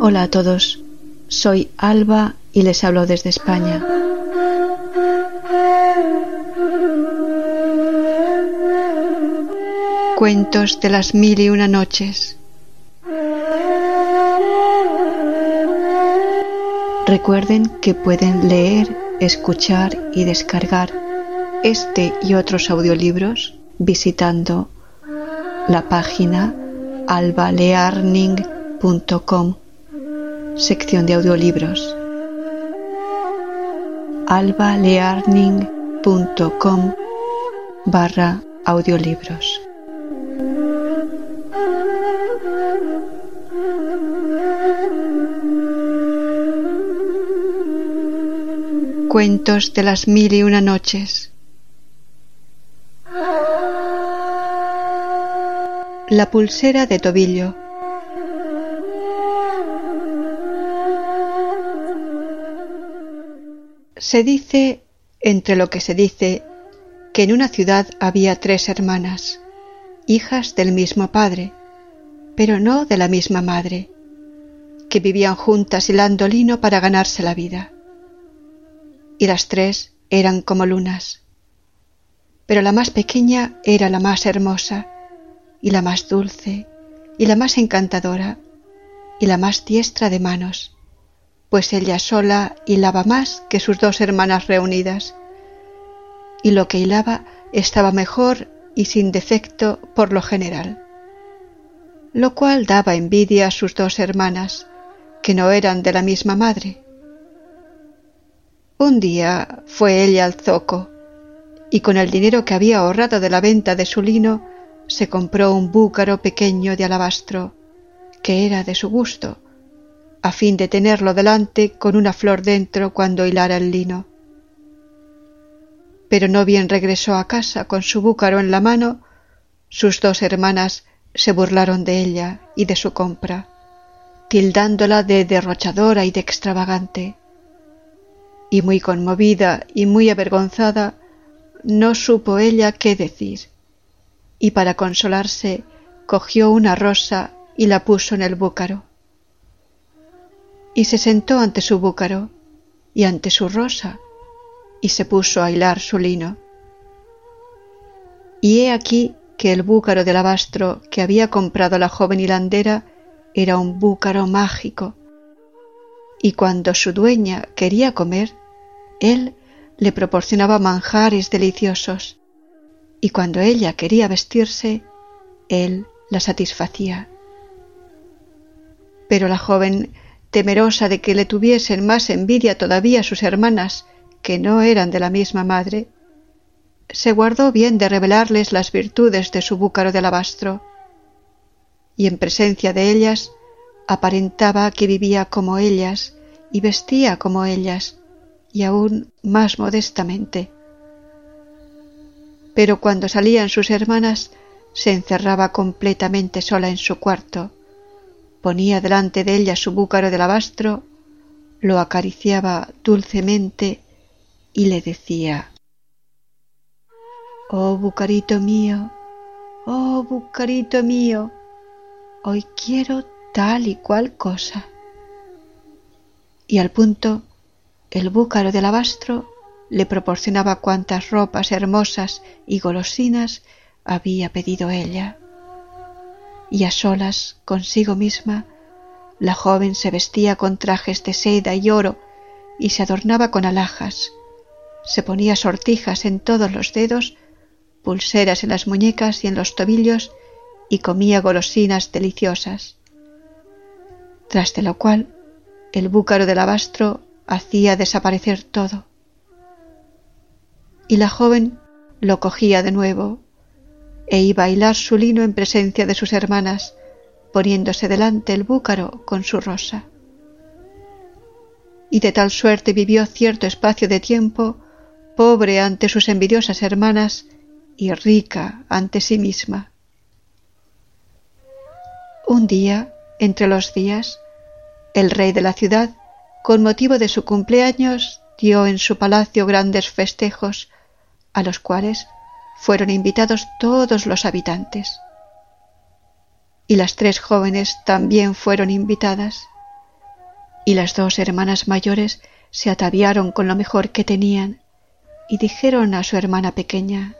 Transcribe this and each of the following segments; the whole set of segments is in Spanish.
Hola a todos, soy Alba y les hablo desde España. Cuentos de las mil y una noches. Recuerden que pueden leer, escuchar y descargar este y otros audiolibros visitando la página albalearning.com sección de audiolibros. albalearning.com barra audiolibros Cuentos de las mil y una noches La pulsera de tobillo Se dice, entre lo que se dice, que en una ciudad había tres hermanas, hijas del mismo padre, pero no de la misma madre, que vivían juntas hilando lino para ganarse la vida. Y las tres eran como lunas. Pero la más pequeña era la más hermosa, y la más dulce, y la más encantadora, y la más diestra de manos pues ella sola hilaba más que sus dos hermanas reunidas, y lo que hilaba estaba mejor y sin defecto por lo general, lo cual daba envidia a sus dos hermanas, que no eran de la misma madre. Un día fue ella al zoco, y con el dinero que había ahorrado de la venta de su lino, se compró un búcaro pequeño de alabastro, que era de su gusto, a fin de tenerlo delante con una flor dentro cuando hilara el lino. Pero no bien regresó a casa con su búcaro en la mano, sus dos hermanas se burlaron de ella y de su compra, tildándola de derrochadora y de extravagante. Y muy conmovida y muy avergonzada, no supo ella qué decir, y para consolarse cogió una rosa y la puso en el búcaro y se sentó ante su búcaro y ante su rosa y se puso a hilar su lino. Y he aquí que el búcaro de alabastro que había comprado la joven hilandera era un búcaro mágico, y cuando su dueña quería comer, él le proporcionaba manjares deliciosos, y cuando ella quería vestirse, él la satisfacía. Pero la joven temerosa de que le tuviesen más envidia todavía sus hermanas, que no eran de la misma madre, se guardó bien de revelarles las virtudes de su búcaro de alabastro, y en presencia de ellas aparentaba que vivía como ellas y vestía como ellas, y aún más modestamente. Pero cuando salían sus hermanas, se encerraba completamente sola en su cuarto, ponía delante de ella su búcaro de alabastro, lo acariciaba dulcemente y le decía Oh bucarito mío, oh bucarito mío, hoy quiero tal y cual cosa. Y al punto el búcaro de alabastro le proporcionaba cuantas ropas hermosas y golosinas había pedido ella y a solas consigo misma, la joven se vestía con trajes de seda y oro y se adornaba con alhajas, se ponía sortijas en todos los dedos, pulseras en las muñecas y en los tobillos y comía golosinas deliciosas. Tras de lo cual el búcaro del alabastro hacía desaparecer todo. Y la joven lo cogía de nuevo e iba a hilar su lino en presencia de sus hermanas, poniéndose delante el búcaro con su rosa. Y de tal suerte vivió cierto espacio de tiempo, pobre ante sus envidiosas hermanas y rica ante sí misma. Un día, entre los días, el rey de la ciudad con motivo de su cumpleaños, dio en su palacio grandes festejos, a los cuales fueron invitados todos los habitantes. Y las tres jóvenes también fueron invitadas, y las dos hermanas mayores se ataviaron con lo mejor que tenían, y dijeron a su hermana pequeña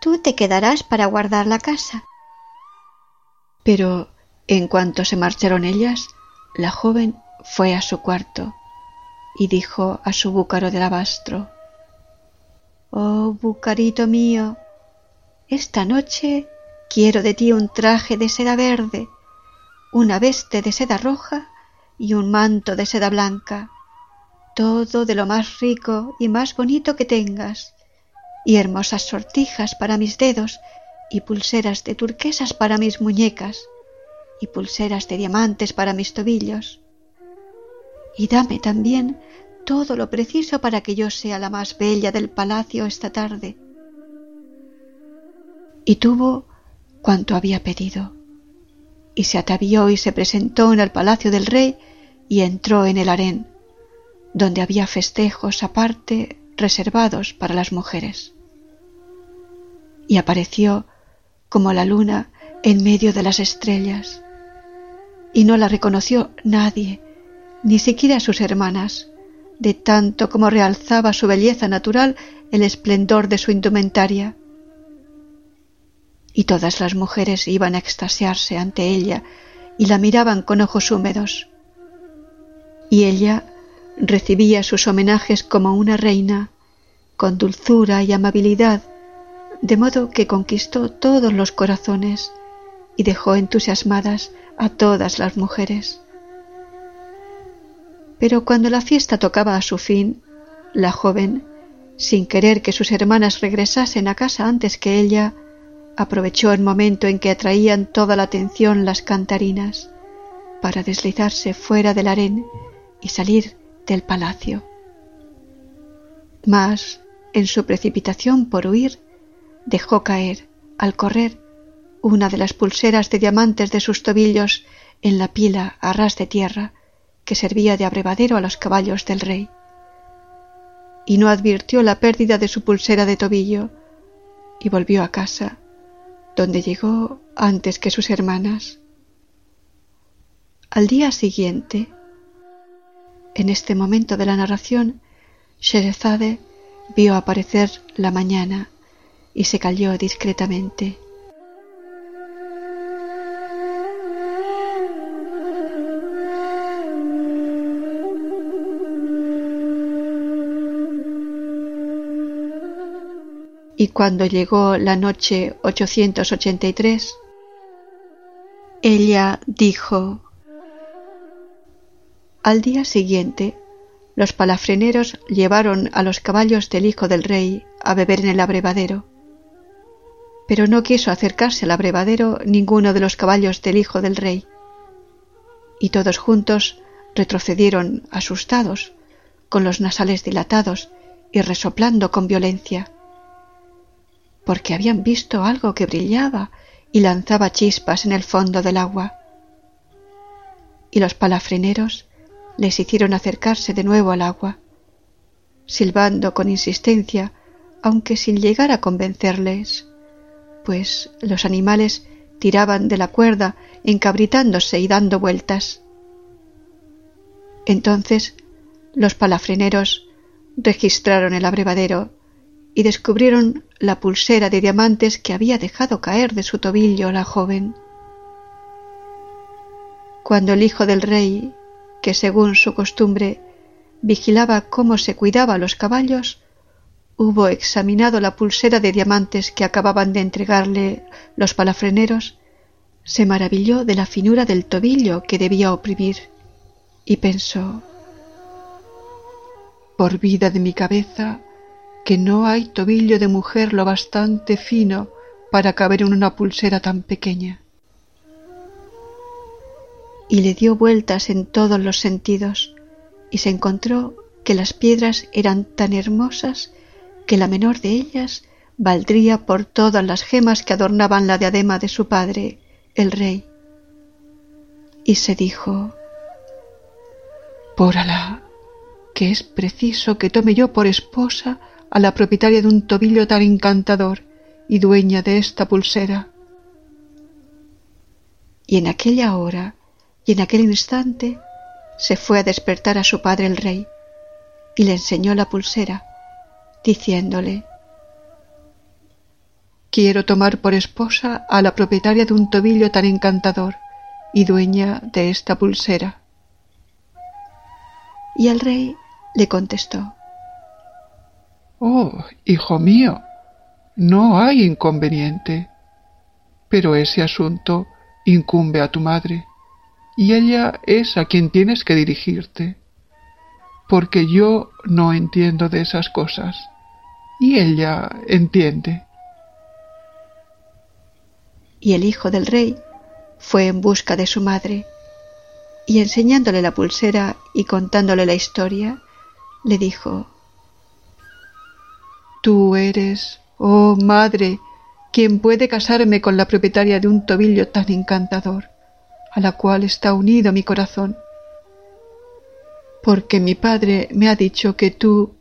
Tú te quedarás para guardar la casa. Pero en cuanto se marcharon ellas, la joven fue a su cuarto y dijo a su búcaro de alabastro Oh, bucarito mío, esta noche quiero de ti un traje de seda verde, una veste de seda roja y un manto de seda blanca, todo de lo más rico y más bonito que tengas, y hermosas sortijas para mis dedos, y pulseras de turquesas para mis muñecas, y pulseras de diamantes para mis tobillos. Y dame también todo lo preciso para que yo sea la más bella del palacio esta tarde. Y tuvo cuanto había pedido, y se atavió y se presentó en el palacio del rey y entró en el harén, donde había festejos aparte reservados para las mujeres. Y apareció como la luna en medio de las estrellas, y no la reconoció nadie, ni siquiera sus hermanas, de tanto como realzaba su belleza natural el esplendor de su indumentaria. Y todas las mujeres iban a extasiarse ante ella y la miraban con ojos húmedos. Y ella recibía sus homenajes como una reina, con dulzura y amabilidad, de modo que conquistó todos los corazones y dejó entusiasmadas a todas las mujeres. Pero cuando la fiesta tocaba a su fin, la joven, sin querer que sus hermanas regresasen a casa antes que ella, aprovechó el momento en que atraían toda la atención las cantarinas para deslizarse fuera del harén y salir del palacio. Mas, en su precipitación por huir, dejó caer, al correr, una de las pulseras de diamantes de sus tobillos en la pila a ras de tierra que servía de abrevadero a los caballos del rey. Y no advirtió la pérdida de su pulsera de tobillo y volvió a casa, donde llegó antes que sus hermanas. Al día siguiente, en este momento de la narración, Sherezade vio aparecer la mañana y se calló discretamente. Y cuando llegó la noche 883, ella dijo, al día siguiente, los palafreneros llevaron a los caballos del hijo del rey a beber en el abrevadero, pero no quiso acercarse al abrevadero ninguno de los caballos del hijo del rey, y todos juntos retrocedieron asustados, con los nasales dilatados y resoplando con violencia porque habían visto algo que brillaba y lanzaba chispas en el fondo del agua. Y los palafreneros les hicieron acercarse de nuevo al agua, silbando con insistencia, aunque sin llegar a convencerles, pues los animales tiraban de la cuerda encabritándose y dando vueltas. Entonces los palafreneros registraron el abrevadero y descubrieron la pulsera de diamantes que había dejado caer de su tobillo la joven. Cuando el hijo del rey, que según su costumbre vigilaba cómo se cuidaba los caballos, hubo examinado la pulsera de diamantes que acababan de entregarle los palafreneros, se maravilló de la finura del tobillo que debía oprimir y pensó, por vida de mi cabeza, que no hay tobillo de mujer lo bastante fino para caber en una pulsera tan pequeña. Y le dio vueltas en todos los sentidos y se encontró que las piedras eran tan hermosas que la menor de ellas valdría por todas las gemas que adornaban la diadema de su padre, el rey. Y se dijo, Por Alá, que es preciso que tome yo por esposa a la propietaria de un tobillo tan encantador y dueña de esta pulsera. Y en aquella hora y en aquel instante se fue a despertar a su padre el rey y le enseñó la pulsera, diciéndole Quiero tomar por esposa a la propietaria de un tobillo tan encantador y dueña de esta pulsera. Y el rey le contestó Oh, hijo mío, no hay inconveniente, pero ese asunto incumbe a tu madre, y ella es a quien tienes que dirigirte, porque yo no entiendo de esas cosas, y ella entiende. Y el hijo del rey fue en busca de su madre, y enseñándole la pulsera y contándole la historia, le dijo, Tú eres, oh madre, quien puede casarme con la propietaria de un tobillo tan encantador, a la cual está unido mi corazón. Porque mi padre me ha dicho que tú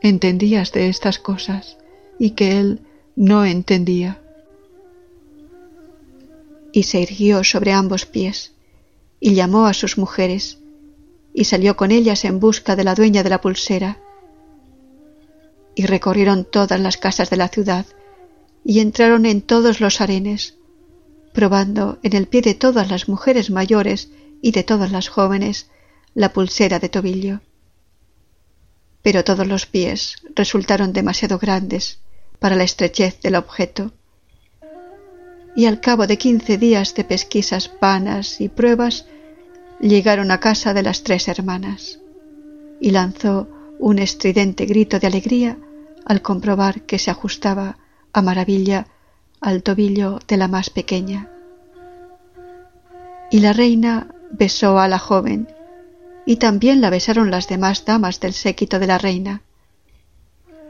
entendías de estas cosas y que él no entendía. Y se irguió sobre ambos pies y llamó a sus mujeres y salió con ellas en busca de la dueña de la pulsera. Y recorrieron todas las casas de la ciudad y entraron en todos los arenes, probando en el pie de todas las mujeres mayores y de todas las jóvenes la pulsera de tobillo. Pero todos los pies resultaron demasiado grandes para la estrechez del objeto. Y al cabo de quince días de pesquisas vanas y pruebas, llegaron a casa de las tres hermanas, y lanzó un estridente grito de alegría al comprobar que se ajustaba a maravilla al tobillo de la más pequeña. Y la reina besó a la joven, y también la besaron las demás damas del séquito de la reina,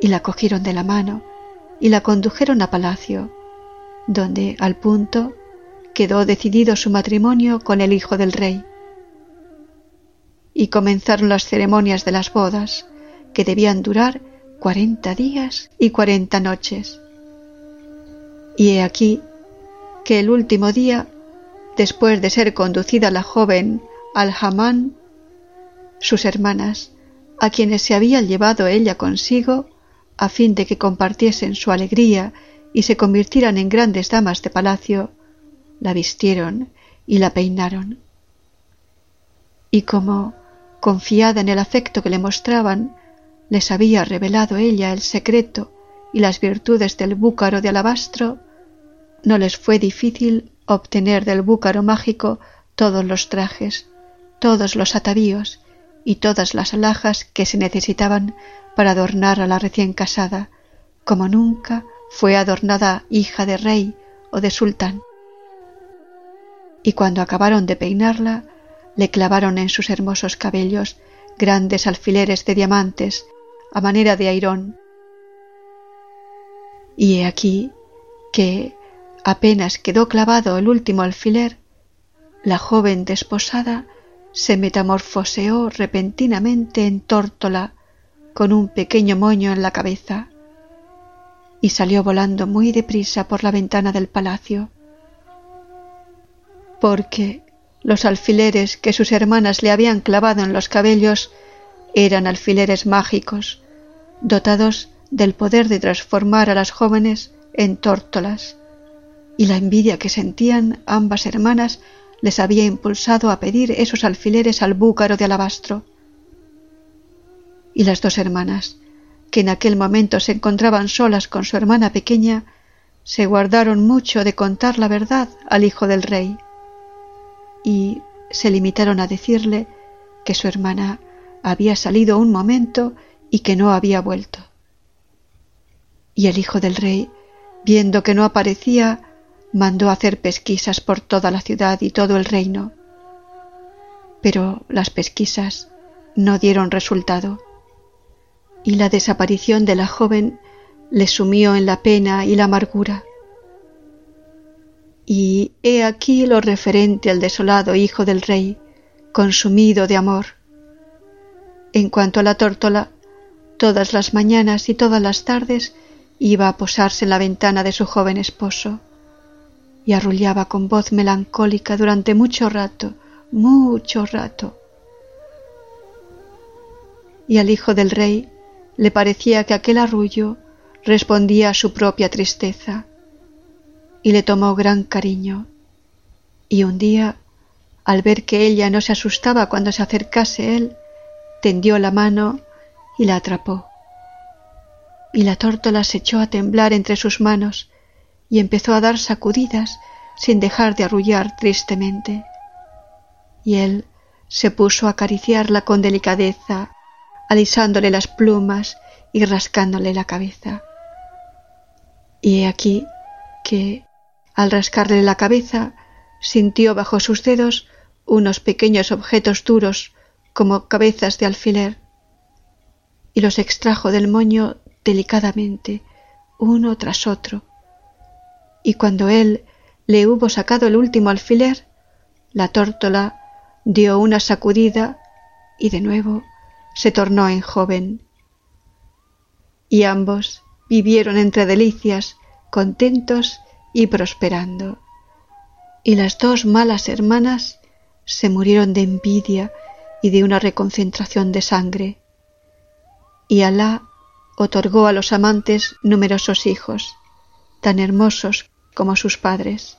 y la cogieron de la mano y la condujeron a palacio, donde al punto quedó decidido su matrimonio con el hijo del rey. Y comenzaron las ceremonias de las bodas, que debían durar cuarenta días y cuarenta noches. Y he aquí que el último día, después de ser conducida la joven al Hamán, sus hermanas, a quienes se había llevado ella consigo, a fin de que compartiesen su alegría y se convirtieran en grandes damas de palacio, la vistieron y la peinaron. Y como, confiada en el afecto que le mostraban, les había revelado ella el secreto y las virtudes del búcaro de alabastro, no les fue difícil obtener del búcaro mágico todos los trajes, todos los atavíos y todas las alhajas que se necesitaban para adornar a la recién casada, como nunca fue adornada hija de rey o de sultán. Y cuando acabaron de peinarla, le clavaron en sus hermosos cabellos grandes alfileres de diamantes a manera de airón. Y he aquí que, Apenas quedó clavado el último alfiler, la joven desposada se metamorfoseó repentinamente en tórtola con un pequeño moño en la cabeza y salió volando muy deprisa por la ventana del palacio, porque los alfileres que sus hermanas le habían clavado en los cabellos eran alfileres mágicos, dotados del poder de transformar a las jóvenes en tórtolas y la envidia que sentían ambas hermanas les había impulsado a pedir esos alfileres al búcaro de alabastro. Y las dos hermanas, que en aquel momento se encontraban solas con su hermana pequeña, se guardaron mucho de contar la verdad al hijo del rey y se limitaron a decirle que su hermana había salido un momento y que no había vuelto. Y el hijo del rey, viendo que no aparecía, mandó hacer pesquisas por toda la ciudad y todo el reino. Pero las pesquisas no dieron resultado, y la desaparición de la joven le sumió en la pena y la amargura. Y he aquí lo referente al desolado hijo del rey, consumido de amor, En cuanto a la tórtola, todas las mañanas y todas las tardes iba a posarse en la ventana de su joven esposo y arrullaba con voz melancólica durante mucho rato, mucho rato. Y al hijo del rey le parecía que aquel arrullo respondía a su propia tristeza y le tomó gran cariño. Y un día, al ver que ella no se asustaba cuando se acercase él, tendió la mano y la atrapó. Y la tórtola se echó a temblar entre sus manos y empezó a dar sacudidas sin dejar de arrullar tristemente. Y él se puso a acariciarla con delicadeza, alisándole las plumas y rascándole la cabeza. Y he aquí que, al rascarle la cabeza, sintió bajo sus dedos unos pequeños objetos duros como cabezas de alfiler, y los extrajo del moño delicadamente, uno tras otro. Y cuando él le hubo sacado el último alfiler, la tórtola dio una sacudida y de nuevo se tornó en joven. Y ambos vivieron entre delicias, contentos y prosperando. Y las dos malas hermanas se murieron de envidia y de una reconcentración de sangre. Y Alá otorgó a los amantes numerosos hijos, tan hermosos como sus padres.